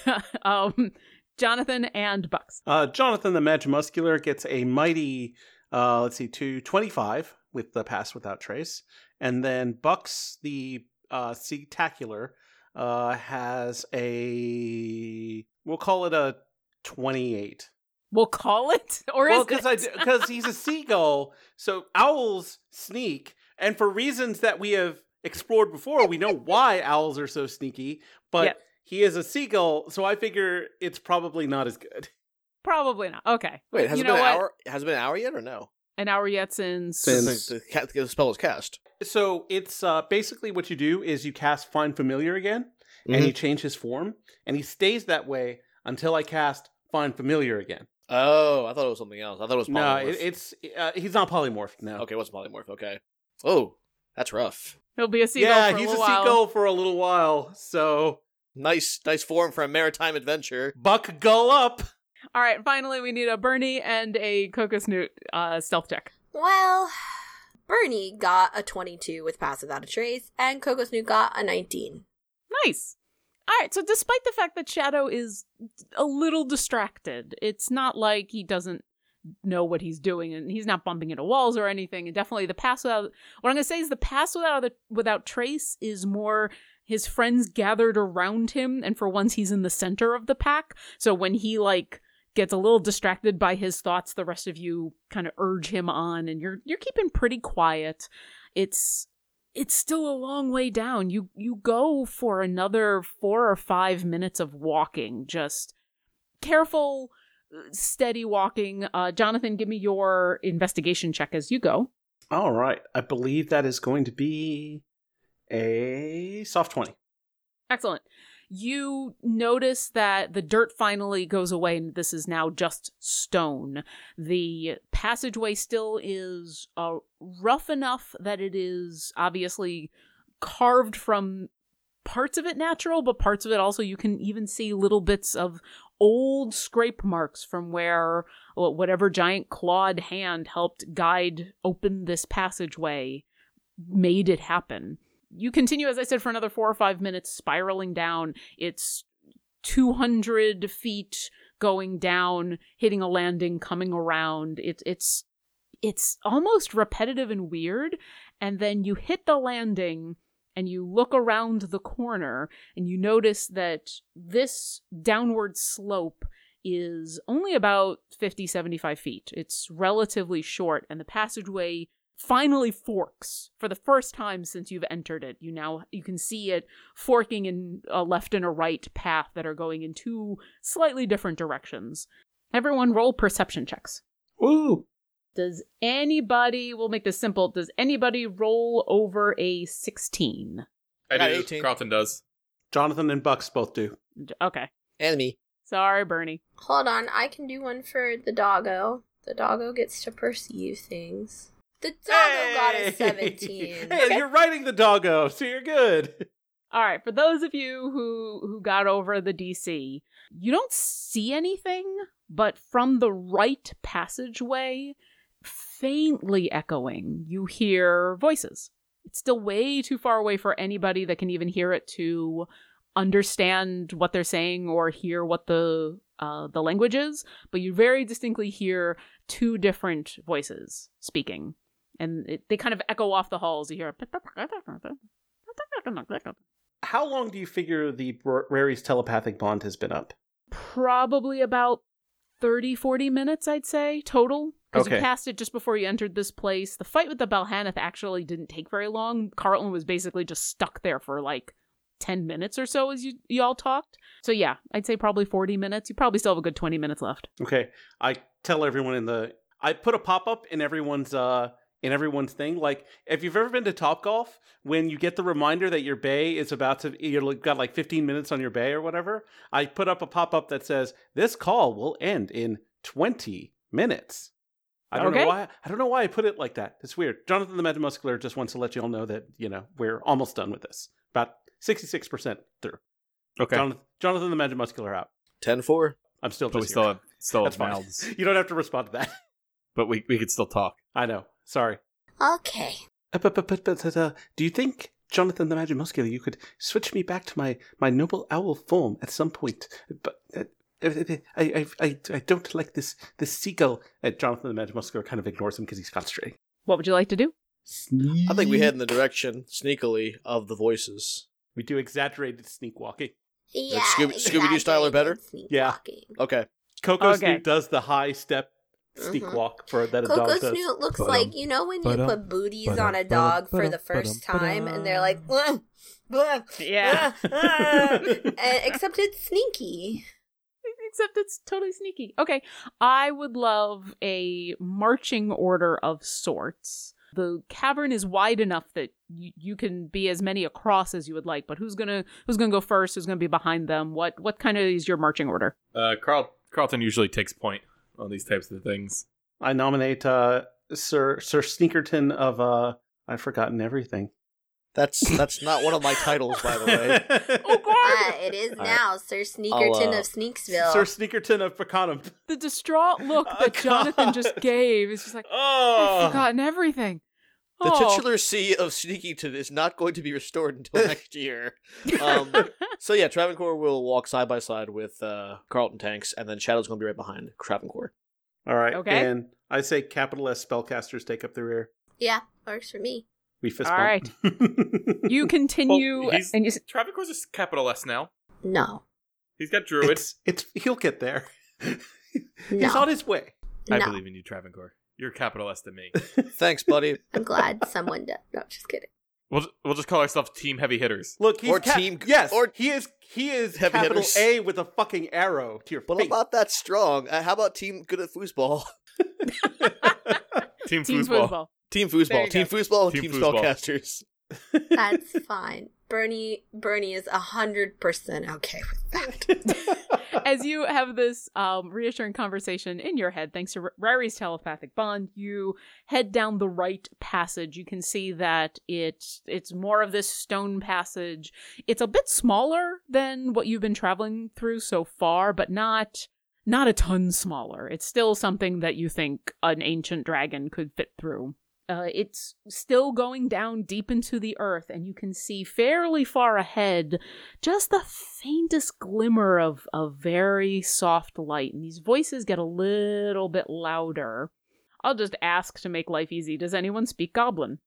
[SPEAKER 1] um Jonathan and Bucks.
[SPEAKER 4] Uh, Jonathan the Magic Muscular gets a mighty, uh, let's see, two twenty-five with the pass without trace, and then Bucks the uh, Seatacular uh, has a we'll call it a twenty-eight.
[SPEAKER 1] We'll call it or
[SPEAKER 4] well,
[SPEAKER 1] is
[SPEAKER 4] because because he's a seagull, so owls sneak, and for reasons that we have explored before, we know why owls are so sneaky. But
[SPEAKER 1] Yep.
[SPEAKER 4] he is a seagull, so I figure it's probably not as good.
[SPEAKER 1] Probably not. Okay.
[SPEAKER 3] Wait, has
[SPEAKER 1] you
[SPEAKER 3] it been an
[SPEAKER 1] what?
[SPEAKER 3] hour? Has it been an hour yet, or no?
[SPEAKER 1] An hour yet since
[SPEAKER 4] Since-
[SPEAKER 3] the, the spell is cast.
[SPEAKER 4] So it's uh, basically what you do is you cast Find Familiar again,
[SPEAKER 3] Mm-hmm.
[SPEAKER 4] and you change his form, and he stays that way until I cast Find Familiar again.
[SPEAKER 3] Oh, I thought it was something else. I thought it was
[SPEAKER 4] No, it, it's uh, he's not polymorphed. No.
[SPEAKER 3] okay. What's polymorph? Okay. Oh, that's rough.
[SPEAKER 1] he'll be a seagull
[SPEAKER 4] yeah,
[SPEAKER 1] for
[SPEAKER 4] he's
[SPEAKER 1] a
[SPEAKER 4] a
[SPEAKER 1] little while.
[SPEAKER 4] seagull for a little while. So
[SPEAKER 3] Nice, nice form for a maritime adventure.
[SPEAKER 4] Buck Gull up.
[SPEAKER 1] All right, finally we need a Bernie and a Kokosnoot uh stealth check.
[SPEAKER 2] Well, Bernie got a 22 with Pass Without a Trace, and Coco Snoot got a 19.
[SPEAKER 1] Nice. All right, so despite the fact that Shadow is a little distracted, it's not like he doesn't know what he's doing and he's not bumping into walls or anything. And definitely the pass without what I'm going to say is the pass without the, without trace is more his friends gathered around him and for once he's in the center of the pack. So when he like gets a little distracted by his thoughts, the rest of you kind of urge him on and you're you're keeping pretty quiet. It's it's still a long way down. You you go for another 4 or 5 minutes of walking, just careful steady walking. Uh Jonathan, give me your investigation check as you go.
[SPEAKER 4] All right. I believe that is going to be a soft 20.
[SPEAKER 1] Excellent. You notice that the dirt finally goes away and this is now just stone. The passageway still is uh, rough enough that it is obviously carved from parts of it natural, but parts of it also you can even see little bits of old scrape marks from where well, whatever giant clawed hand helped guide open this passageway made it happen you continue, as I said, for another four or five minutes, spiraling down. It's 200 feet going down, hitting a landing, coming around. It's it's it's almost repetitive and weird. And then you hit the landing and you look around the corner and you notice that this downward slope is only about 50 75 feet it's relatively short and the passageway finally forks for the first time since you've entered it. You now you can see it forking in a left and a right path that are going in two slightly different directions. Everyone roll perception checks.
[SPEAKER 4] Ooh.
[SPEAKER 1] Does anybody, we'll make this simple, does anybody roll over a 16?
[SPEAKER 5] I
[SPEAKER 3] Got
[SPEAKER 5] do.
[SPEAKER 3] 18.
[SPEAKER 5] Carlton does.
[SPEAKER 4] Jonathan and Bucks both do.
[SPEAKER 1] Okay.
[SPEAKER 3] And me.
[SPEAKER 1] Sorry, Bernie.
[SPEAKER 6] Hold on, I can do one for the doggo. The doggo gets to perceive things. The doggo got a 17.
[SPEAKER 4] Hey, you're writing the doggo, so you're good.
[SPEAKER 1] All right, for those of you who who got over the DC, you don't see anything, but from the right passageway, faintly echoing, you hear voices. It's still way too far away for anybody that can even hear it to understand what they're saying or hear what the uh, the language is, but you very distinctly hear two different voices speaking, and it, they kind of echo off the halls. You hear.
[SPEAKER 4] How long do you figure the Rary's telepathic bond has been up?
[SPEAKER 1] probably about 30 40 minutes i'd say total because
[SPEAKER 4] Okay.
[SPEAKER 1] you cast it just before you entered this place the fight with the Balhannoth actually didn't take very long carlton was basically just stuck there for like 10 minutes or so as you, you all talked so yeah i'd say probably 40 minutes you probably still have a good 20 minutes left
[SPEAKER 4] Okay, I tell everyone in the I put a pop up in everyone's uh in everyone's thing. Like if you've ever been to Top Golf, when you get the reminder that your bay is about to you've got like 15 minutes on your bay or whatever, I put up a pop up that says this call will end in 20 minutes. I don't
[SPEAKER 1] Okay.
[SPEAKER 4] know why. I don't know why I put it like that. It's weird. Jonathan the Magic Muscular just wants to let you all know that you know we're almost done with this. About 66 percent through.
[SPEAKER 5] Okay.
[SPEAKER 4] Jonathan, Jonathan the Magic Muscular out.
[SPEAKER 3] 10 4.
[SPEAKER 4] I'm still
[SPEAKER 5] but we
[SPEAKER 4] just
[SPEAKER 5] still have still
[SPEAKER 4] That's
[SPEAKER 5] have
[SPEAKER 4] fine.
[SPEAKER 5] mouths.
[SPEAKER 4] You don't have to respond to that.
[SPEAKER 5] But we we could still talk.
[SPEAKER 4] I know. Sorry.
[SPEAKER 6] Okay.
[SPEAKER 4] Uh, But, but, but, but uh, do you think, Jonathan the Magic Muscular, you could switch me back to my, my noble owl form at some point? But uh, uh, I, I, I, I don't like this this seagull. Uh, Jonathan the Magic Muscular kind of ignores him because he's concentrating.
[SPEAKER 1] what would you like to do
[SPEAKER 3] I think we head in the direction, sneakily, of the voices.
[SPEAKER 4] We do exaggerated sneak walking.
[SPEAKER 6] Yeah.
[SPEAKER 3] Scooby- Scooby-Doo style or better?
[SPEAKER 6] exaggerated
[SPEAKER 4] Yeah.
[SPEAKER 6] walking.
[SPEAKER 3] Okay.
[SPEAKER 4] Coco
[SPEAKER 1] Okay.
[SPEAKER 4] Snoot does the high step sneak
[SPEAKER 6] Mhm.
[SPEAKER 4] walk for that a
[SPEAKER 6] Coco
[SPEAKER 4] dog does.
[SPEAKER 6] Snoot looks
[SPEAKER 8] Ba-dum,
[SPEAKER 6] like you know when you
[SPEAKER 8] ba-dum,
[SPEAKER 6] put booties
[SPEAKER 8] ba-dum,
[SPEAKER 6] on a
[SPEAKER 8] ba-dum,
[SPEAKER 6] dog for
[SPEAKER 8] ba-dum,
[SPEAKER 6] the first
[SPEAKER 8] ba-dum,
[SPEAKER 6] time, and they're like,
[SPEAKER 8] ba-dum.
[SPEAKER 6] "Blah, blah,
[SPEAKER 1] Yeah.
[SPEAKER 6] ah, ah," except it's sneaky.
[SPEAKER 1] except it's totally sneaky. Okay, I would love a marching order of sorts. The cavern is wide enough that you, you can be as many across as you would like, but who's gonna who's gonna go first? Who's gonna be behind them? What what kind of is your marching order?
[SPEAKER 5] Uh, Carl Carlton usually takes point on these types of things.
[SPEAKER 4] I nominate uh, Sir Sir Sneakerton of uh, I've forgotten everything.
[SPEAKER 3] That's that's not one of my titles, by the way.
[SPEAKER 1] Oh god!
[SPEAKER 6] it is
[SPEAKER 3] All right.
[SPEAKER 6] now, Sir Sneakerton
[SPEAKER 3] uh,
[SPEAKER 6] of Sneaksville.
[SPEAKER 4] Sir Sneakerton of Pecanum.
[SPEAKER 1] The distraught look
[SPEAKER 4] Oh,
[SPEAKER 1] that Jonathan just gave is just like
[SPEAKER 4] Oh,
[SPEAKER 1] I've forgotten everything.
[SPEAKER 3] The
[SPEAKER 1] Oh.
[SPEAKER 3] titular C of Sneakyton is not going to be restored until next year. Um, so yeah, Travancore will walk side by side with uh, Carlton Tanks, and then Shadow's going to be right behind Travancore.
[SPEAKER 4] All right.
[SPEAKER 1] Okay.
[SPEAKER 4] And I say capital S spellcasters take up the rear.
[SPEAKER 6] yeah, works for me.
[SPEAKER 4] We fist
[SPEAKER 1] All
[SPEAKER 4] bump.
[SPEAKER 1] You continue,
[SPEAKER 5] Well,
[SPEAKER 1] and you s-
[SPEAKER 5] Travancore's a capital S now.
[SPEAKER 6] No,
[SPEAKER 5] He's got Druid.
[SPEAKER 4] it's, it's he'll get there. He's
[SPEAKER 6] No.
[SPEAKER 4] on his way.
[SPEAKER 5] I
[SPEAKER 6] no.
[SPEAKER 5] believe in you, Travancore. You're capital S to me.
[SPEAKER 3] Thanks, buddy.
[SPEAKER 6] I'm glad someone did. No, just kidding.
[SPEAKER 5] We'll we'll just call ourselves Team Heavy Hitters.
[SPEAKER 4] Look, he's
[SPEAKER 3] Or
[SPEAKER 4] cap-
[SPEAKER 3] team-
[SPEAKER 4] Yes,
[SPEAKER 3] or-
[SPEAKER 4] he is. He is
[SPEAKER 3] Heavy
[SPEAKER 4] capital
[SPEAKER 3] hitters.
[SPEAKER 4] A with a fucking arrow to your
[SPEAKER 3] But I'm not that strong. Uh, how about team good at foosball?
[SPEAKER 5] Team,
[SPEAKER 1] Team
[SPEAKER 5] foosball.
[SPEAKER 1] foosball.
[SPEAKER 3] Team
[SPEAKER 1] There
[SPEAKER 3] foosball. Team
[SPEAKER 1] go.
[SPEAKER 3] foosball and
[SPEAKER 5] Team
[SPEAKER 3] team,
[SPEAKER 5] foosball.
[SPEAKER 3] spellcasters.
[SPEAKER 2] That's fine. Bernie Bernie is a hundred percent okay with that.
[SPEAKER 1] As you have this um, reassuring conversation in your head, thanks to R- Rary's telepathic bond, you head down the right passage. You can see that it's it's more of this stone passage. It's a bit smaller than what you've been traveling through so far, but not not a ton smaller. It's still something that you think an ancient dragon could fit through. Uh, it's still going down deep into the earth, and you can see fairly far ahead just the faintest glimmer of, of very soft light. And these voices get a little bit louder. I'll just ask to make life easy. Does anyone speak Goblin?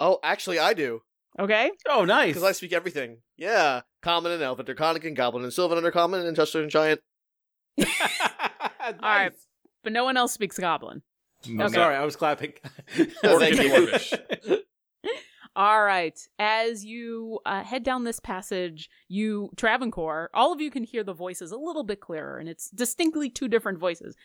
[SPEAKER 3] Oh, actually, I do.
[SPEAKER 1] Okay.
[SPEAKER 4] oh, nice.
[SPEAKER 3] Because I speak everything. Yeah. Common and Elven, Draconic and Goblin, and Sylvan Undercommon, and Chester and Giant.
[SPEAKER 4] nice.
[SPEAKER 1] right. But no one else speaks Goblin.
[SPEAKER 5] No.
[SPEAKER 4] I'm sorry, I was clapping.
[SPEAKER 5] Thank you,
[SPEAKER 1] All right. As you uh, head down this passage, you, Travancore, all of you can hear the voices a little bit clearer, and it's distinctly two different voices.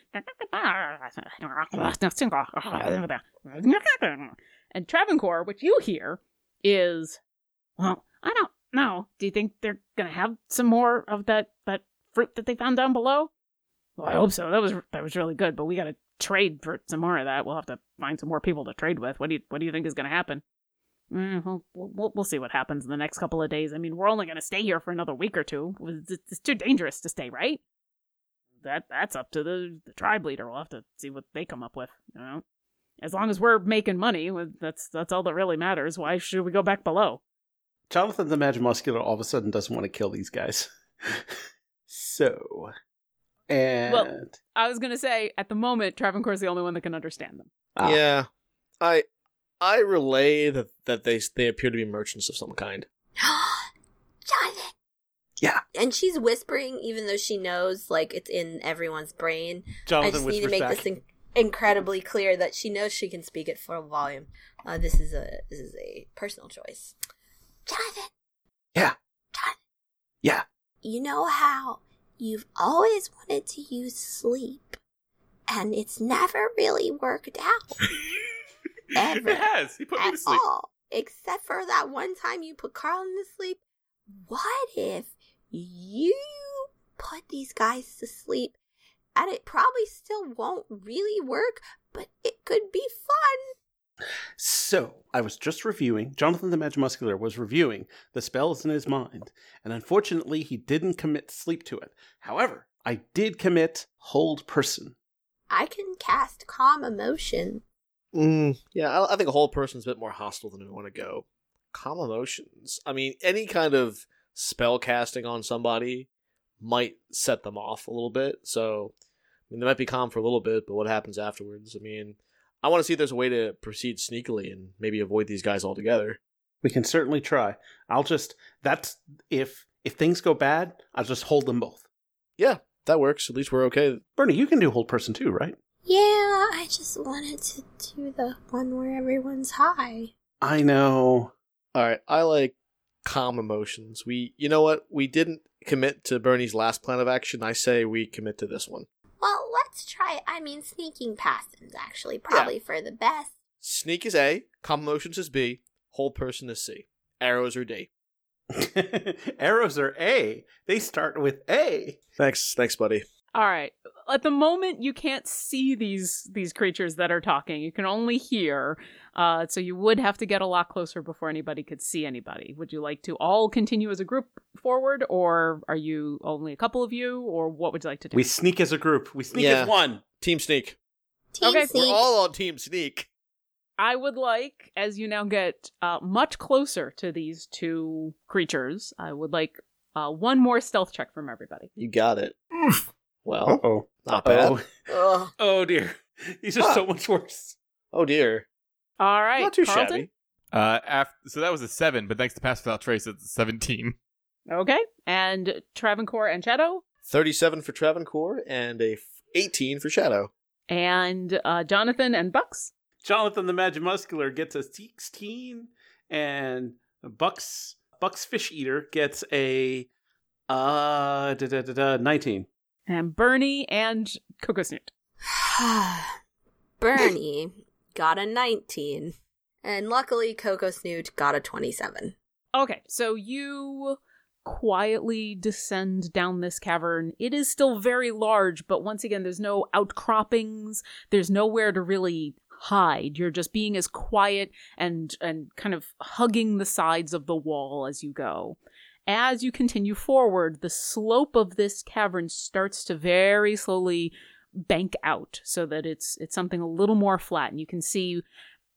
[SPEAKER 1] And Travancore, which you hear, is, well, I don't know. Do you think they're gonna have some more of that that fruit that they found down below? Well, I hope so. That was that was really good, but we gotta trade for some more of that. We'll have to find some more people to trade with. What do you what do you think is gonna happen? Mm, we'll, we'll, we'll see what happens in the next couple of days. I mean, we're only going to stay here for another week or two. It's, too dangerous to stay, right? That that's up to the, the tribe leader. We'll have to see what they come up with. You know, as long as we're making money, that's that's all that really matters. Why should we go back below?
[SPEAKER 4] Jonathan the Mad Muscular all of a sudden doesn't want to kill these guys. so, and
[SPEAKER 1] Well- I was going to say, at the moment, Travancore's the only one that can understand them.
[SPEAKER 4] Ah.
[SPEAKER 3] Yeah. I I relay that, that they they appear to be merchants of some kind.
[SPEAKER 6] Jonathan.
[SPEAKER 4] Yeah.
[SPEAKER 6] And she's whispering, even though she knows, like, it's in everyone's brain. I
[SPEAKER 4] Jonathan
[SPEAKER 6] just need to make
[SPEAKER 4] back.
[SPEAKER 6] this in- incredibly clear that she knows she can speak at full volume. Uh, this is a this is a personal choice. Jonathan.
[SPEAKER 4] Yeah.
[SPEAKER 6] Jonathan.
[SPEAKER 4] Yeah.
[SPEAKER 6] You know how you've always wanted to use sleep, and it's never really worked out ever
[SPEAKER 5] it has. He put me to sleep.
[SPEAKER 6] all, except for that one time you put Carlin to sleep. What if you put these guys to sleep, and it probably still won't really work, but it could be fun?
[SPEAKER 4] So, I was just reviewing, Jonathan the Mad Muscular was reviewing the spells in his mind, and unfortunately, he didn't commit sleep to it. However, I did commit hold person.
[SPEAKER 6] I can cast calm emotion.
[SPEAKER 3] Mm, yeah, I, I think a hold person's a bit more hostile than we want to go. Calm emotions. I mean, any kind of spell casting on somebody might set them off a little bit. So, I mean, they might be calm for a little bit, but what happens afterwards? I mean, I want to see if there's a way to proceed sneakily and maybe avoid these guys altogether.
[SPEAKER 4] We can certainly try. I'll just that's if if things go bad, I'll just hold them both.
[SPEAKER 3] Yeah, that works. At least we're okay.
[SPEAKER 4] Bernie, you can do hold person too, right?
[SPEAKER 6] Yeah, I just wanted to do the one where everyone's high.
[SPEAKER 4] I know.
[SPEAKER 3] All right, I like calm emotions. We, you know what? We didn't commit to Bernie's last plan of action. I say we commit to this one.
[SPEAKER 6] Well, let's try it. I mean, sneaking past them's actually probably for the best.
[SPEAKER 3] Sneak is A, calm emotions is B, hold person is C. Arrows are D.
[SPEAKER 4] Arrows are A. They start with A.
[SPEAKER 3] Thanks, thanks, buddy.
[SPEAKER 1] All right. At the moment, you can't see these these creatures that are talking. You can only hear. Uh, so you would have to get a lot closer before anybody could see anybody. Would you like to all continue as a group forward, or are you only a couple of you, or what would you like to do?
[SPEAKER 4] We sneak as a group. We sneak
[SPEAKER 3] Yeah.
[SPEAKER 4] as one.
[SPEAKER 3] Team Sneak.
[SPEAKER 6] Team
[SPEAKER 1] Okay,
[SPEAKER 6] sneak.
[SPEAKER 3] We're all on Team Sneak.
[SPEAKER 1] I would like, as you now get uh, much closer to these two creatures, I would like uh, one more stealth check from everybody.
[SPEAKER 3] You got it. Well,
[SPEAKER 4] oh.
[SPEAKER 3] not bad.
[SPEAKER 4] Oh.
[SPEAKER 6] Ugh.
[SPEAKER 4] oh dear. These are so much worse.
[SPEAKER 3] Oh dear.
[SPEAKER 1] All right,
[SPEAKER 3] not too
[SPEAKER 1] Carlton?
[SPEAKER 3] shabby.
[SPEAKER 5] Uh, after, so that was a seven, but thanks to Pass Without Trace, it's a seventeen.
[SPEAKER 1] Okay, and Travancore and Shadow,
[SPEAKER 3] 37 for Travancore and a f- 18 for Shadow.
[SPEAKER 1] and uh, Jonathan and Bucks.
[SPEAKER 4] Jonathan the Magic Muscular gets a 16, and Bucks Bucks Fish Eater gets a uh da, da, da, da, 19.
[SPEAKER 1] And Bernie and Coco Snoot.
[SPEAKER 2] Bernie got a 19. And luckily, Coco Snoot got a 27.
[SPEAKER 1] Okay, so you quietly descend down this cavern. It is still very large, but once again, there's no outcroppings. There's nowhere to really hide. You're just being as quiet and and kind of hugging the sides of the wall as you go. As you continue forward, the slope of this cavern starts to very slowly bank out so that it's it's something a little more flat and you can see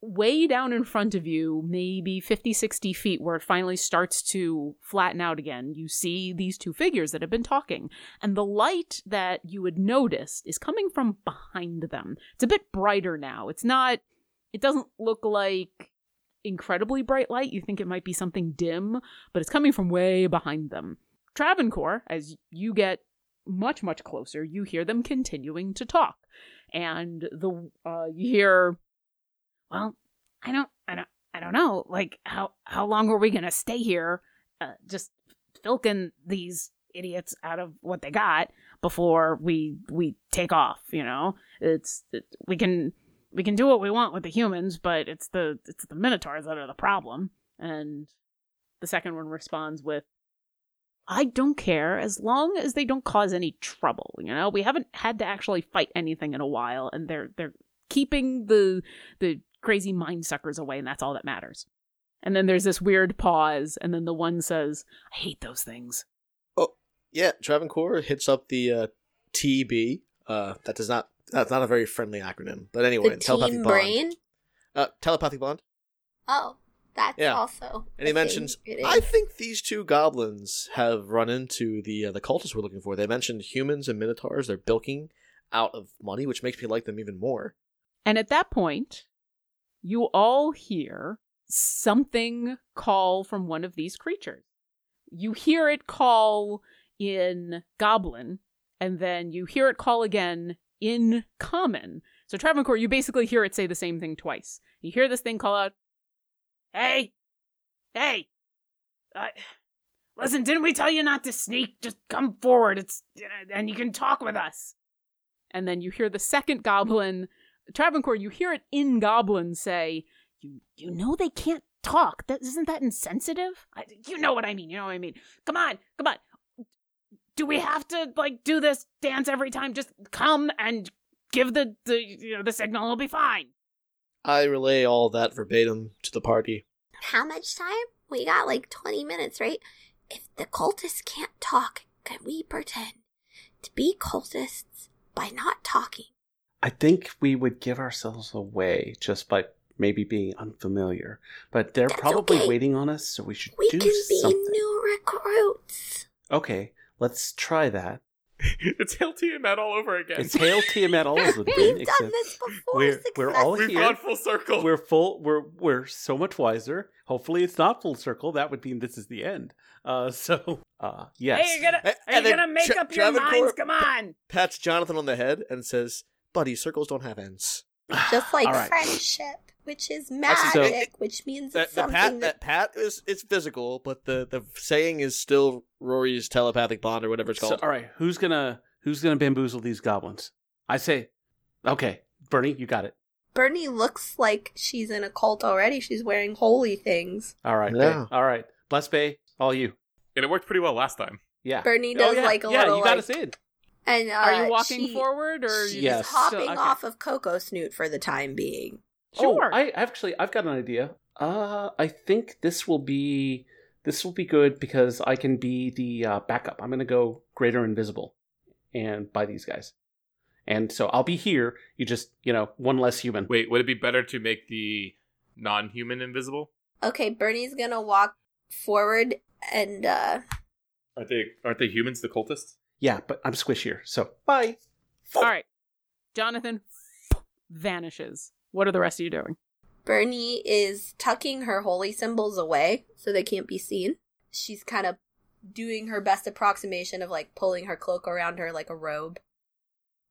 [SPEAKER 1] way down in front of you, maybe 50, 60 feet, where it finally starts to flatten out again, you see these two figures that have been talking. And the light that you had noticed is coming from behind them. It's a bit brighter now. It's not, it doesn't look like incredibly bright light. You think it might be something dim, but it's coming from way behind them. Travancore, as you get much, much closer, you hear them continuing to talk. And the uh, you hear well, I don't, I don't, I don't know. Like, how how long are we gonna stay here, uh, just filking these idiots out of what they got before we we take off? You know, it's it, we can we can do what we want with the humans, but it's the it's the minotaurs that are the problem. And the second one responds with, I don't care as long as they don't cause any trouble. You know, we haven't had to actually fight anything in a while, and they're they're keeping the the crazy mind suckers away, and that's all that matters. And then there's this weird pause, and then the one says, I hate those things.
[SPEAKER 3] Oh, yeah. Travancore hits up the uh, TB. Uh, that does not. That's not a very friendly acronym. But anyway,
[SPEAKER 6] the
[SPEAKER 3] telepathic
[SPEAKER 6] team
[SPEAKER 3] bond.
[SPEAKER 6] brain.
[SPEAKER 3] Uh, telepathic bond.
[SPEAKER 6] Oh, that's
[SPEAKER 3] Yeah.
[SPEAKER 6] also.
[SPEAKER 3] And he mentions. I think these two goblins have run into the uh, the cultists we're looking for. They mentioned humans and minotaurs. They're bilking out of money, which makes me like them even more.
[SPEAKER 1] And at that point, you all hear something call from one of these creatures. You hear it call in Goblin, and then you hear it call again in Common. So, Travancore, you basically hear it say the same thing twice. You hear this thing call out, Hey! Hey! Uh, listen, didn't we tell you not to sneak? Just come forward. It's and you can talk with us. And then you hear the second goblin Travancore, you hear it in Goblin say, "You you know they can't talk. That isn't that insensitive? I, you know what I mean. You know what I mean. Come on, come on. Do we have to like do this dance every time? Just come and give the the you know the signal. It'll be fine."
[SPEAKER 3] I relay all that verbatim to the party.
[SPEAKER 6] How much time? We got like 20 minutes, right? If the cultists can't talk, can we pretend to be cultists by not talking?
[SPEAKER 4] I think we would give ourselves away just by maybe being unfamiliar. But they're
[SPEAKER 6] That's
[SPEAKER 4] probably
[SPEAKER 6] okay.
[SPEAKER 4] waiting on us, so we should
[SPEAKER 6] We
[SPEAKER 4] do
[SPEAKER 6] can be
[SPEAKER 4] something.
[SPEAKER 6] new recruits.
[SPEAKER 4] Okay, let's try that.
[SPEAKER 5] it's Hail Tiamat all over again.
[SPEAKER 4] It's Hail Tiamat all over again.
[SPEAKER 6] We've
[SPEAKER 4] again,
[SPEAKER 6] done this before.
[SPEAKER 4] we're- we're all
[SPEAKER 5] We've
[SPEAKER 4] here.
[SPEAKER 5] gone full circle.
[SPEAKER 4] we're full. We're we're so much wiser. Hopefully, it's not full circle. That would mean this is the end. Uh, so uh, yes.
[SPEAKER 1] Hey, you're gonna
[SPEAKER 3] A-
[SPEAKER 1] are
[SPEAKER 3] and
[SPEAKER 1] you
[SPEAKER 3] then
[SPEAKER 1] gonna make
[SPEAKER 3] Tra-
[SPEAKER 1] up your
[SPEAKER 3] Travancore-
[SPEAKER 1] minds? Come on.
[SPEAKER 3] Pats Jonathan on the head and says, "Buddy, circles don't have ends."
[SPEAKER 6] Just like
[SPEAKER 4] All right.
[SPEAKER 6] friendship, which is magic,
[SPEAKER 3] so-
[SPEAKER 6] which means
[SPEAKER 3] That
[SPEAKER 6] it's
[SPEAKER 3] the
[SPEAKER 6] something
[SPEAKER 3] pat
[SPEAKER 6] that
[SPEAKER 3] that pat is it's physical, but the the saying is still Rary's telepathic bond or whatever it's
[SPEAKER 4] So,
[SPEAKER 3] called.
[SPEAKER 4] all right, who's gonna who's gonna bamboozle these goblins? I say, okay, Bernie, you got it.
[SPEAKER 2] Bernie looks like she's in a cult already. She's wearing holy things.
[SPEAKER 4] All right,
[SPEAKER 3] Yeah.
[SPEAKER 4] Bay. all right, bless Bay, all you.
[SPEAKER 5] and it worked pretty well last time.
[SPEAKER 4] Yeah.
[SPEAKER 2] Bernie
[SPEAKER 4] Oh,
[SPEAKER 2] does
[SPEAKER 4] yeah,
[SPEAKER 2] like a
[SPEAKER 4] yeah,
[SPEAKER 2] little Yeah,
[SPEAKER 4] you got
[SPEAKER 2] like,
[SPEAKER 4] us in.
[SPEAKER 2] and uh,
[SPEAKER 1] Are you walking
[SPEAKER 2] she-
[SPEAKER 1] forward or you
[SPEAKER 2] She's
[SPEAKER 4] Yes.
[SPEAKER 1] just
[SPEAKER 2] hopping
[SPEAKER 1] still- okay.
[SPEAKER 2] off of Coco Snoot for the time being.
[SPEAKER 1] Sure.
[SPEAKER 4] Oh, I actually I've got an idea. Uh, I think this will be this will be good because I can be the uh, backup. I'm gonna go greater invisible, and by these guys, and so I'll be here. You just you know one less human.
[SPEAKER 5] Wait, would it be better to make the non-human invisible?
[SPEAKER 2] Okay, Bernie's gonna walk forward and uh
[SPEAKER 5] Aren't they? Aren't they humans? The cultists?
[SPEAKER 4] Yeah, but I'm squishier. So bye.
[SPEAKER 1] All right. Jonathan vanishes. What are the rest of you doing?
[SPEAKER 2] Bernie is tucking her holy symbols away so they can't be seen. She's kind of doing her best approximation of like pulling her cloak around her like a robe.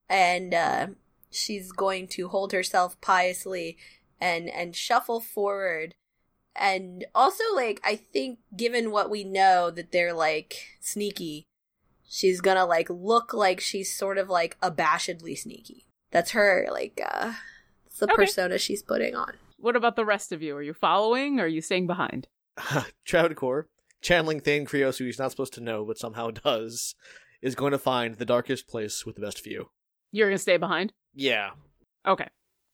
[SPEAKER 2] And uh she's going to hold herself piously and and shuffle forward and also like I think given what we know that they're like sneaky, she's gonna like look like she's sort of like abashedly sneaky. That's her like uh the
[SPEAKER 1] Okay.
[SPEAKER 2] persona she's putting on.
[SPEAKER 1] What about the rest of you? Are you following or are you staying behind?
[SPEAKER 3] Travancore, channeling Thane Krios, who he's not supposed to know but somehow does, is going to find the darkest place with the best view.
[SPEAKER 1] You're going to stay behind?
[SPEAKER 3] Yeah.
[SPEAKER 1] Okay.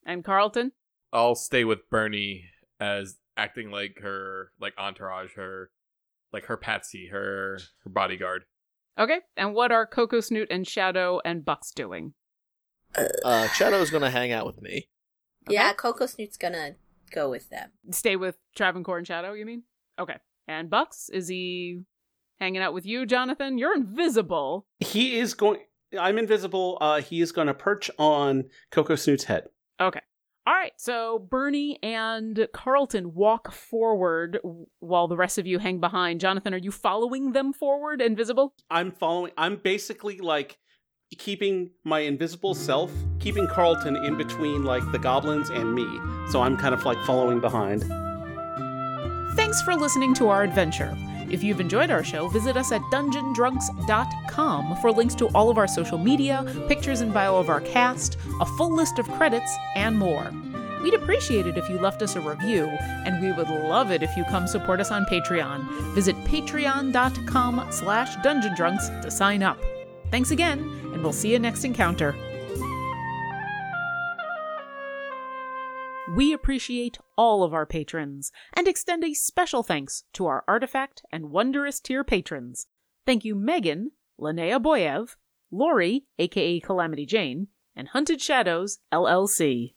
[SPEAKER 1] And Carlton?
[SPEAKER 5] I'll stay with Bernie as acting like her like entourage, her like her patsy, her her bodyguard.
[SPEAKER 1] Okay. And what are Coco Snoot and Shadow and Bucks doing?
[SPEAKER 3] Uh, Shadow's going to hang out with me.
[SPEAKER 2] Yeah, Coco Snoot's gonna go with them.
[SPEAKER 1] Stay with Travancore and Shadow, you mean? Okay. And Bucks, is he hanging out with you, Jonathan? You're invisible.
[SPEAKER 4] He is going. I'm invisible. Uh, he is going to perch on Coco Snoot's head.
[SPEAKER 1] Okay. All right. So Bernie and Carlton walk forward while the rest of you hang behind. Jonathan, are you following them forward, invisible?
[SPEAKER 4] I'm following. I'm basically like keeping my invisible self, keeping Carlton in between like the goblins and me. So I'm kind of like following behind.
[SPEAKER 1] Thanks for listening to our adventure. If you've enjoyed our show, visit us at dungeondrunks.com for links to all of our social media, pictures and bio of our cast, a full list of credits, and more. We'd appreciate it if you left us a review, and we would love it if you come support us on Patreon. Visit patreon.com slash dungeondrunks to sign up. Thanks again, and we'll see you next encounter. We appreciate all of our patrons and extend a special thanks to our Artifact and Wondrous tier patrons. Thank you, Megan, Linnea Boyev, Lori, aka Calamity Jane, and Hunted Shadows, LLC.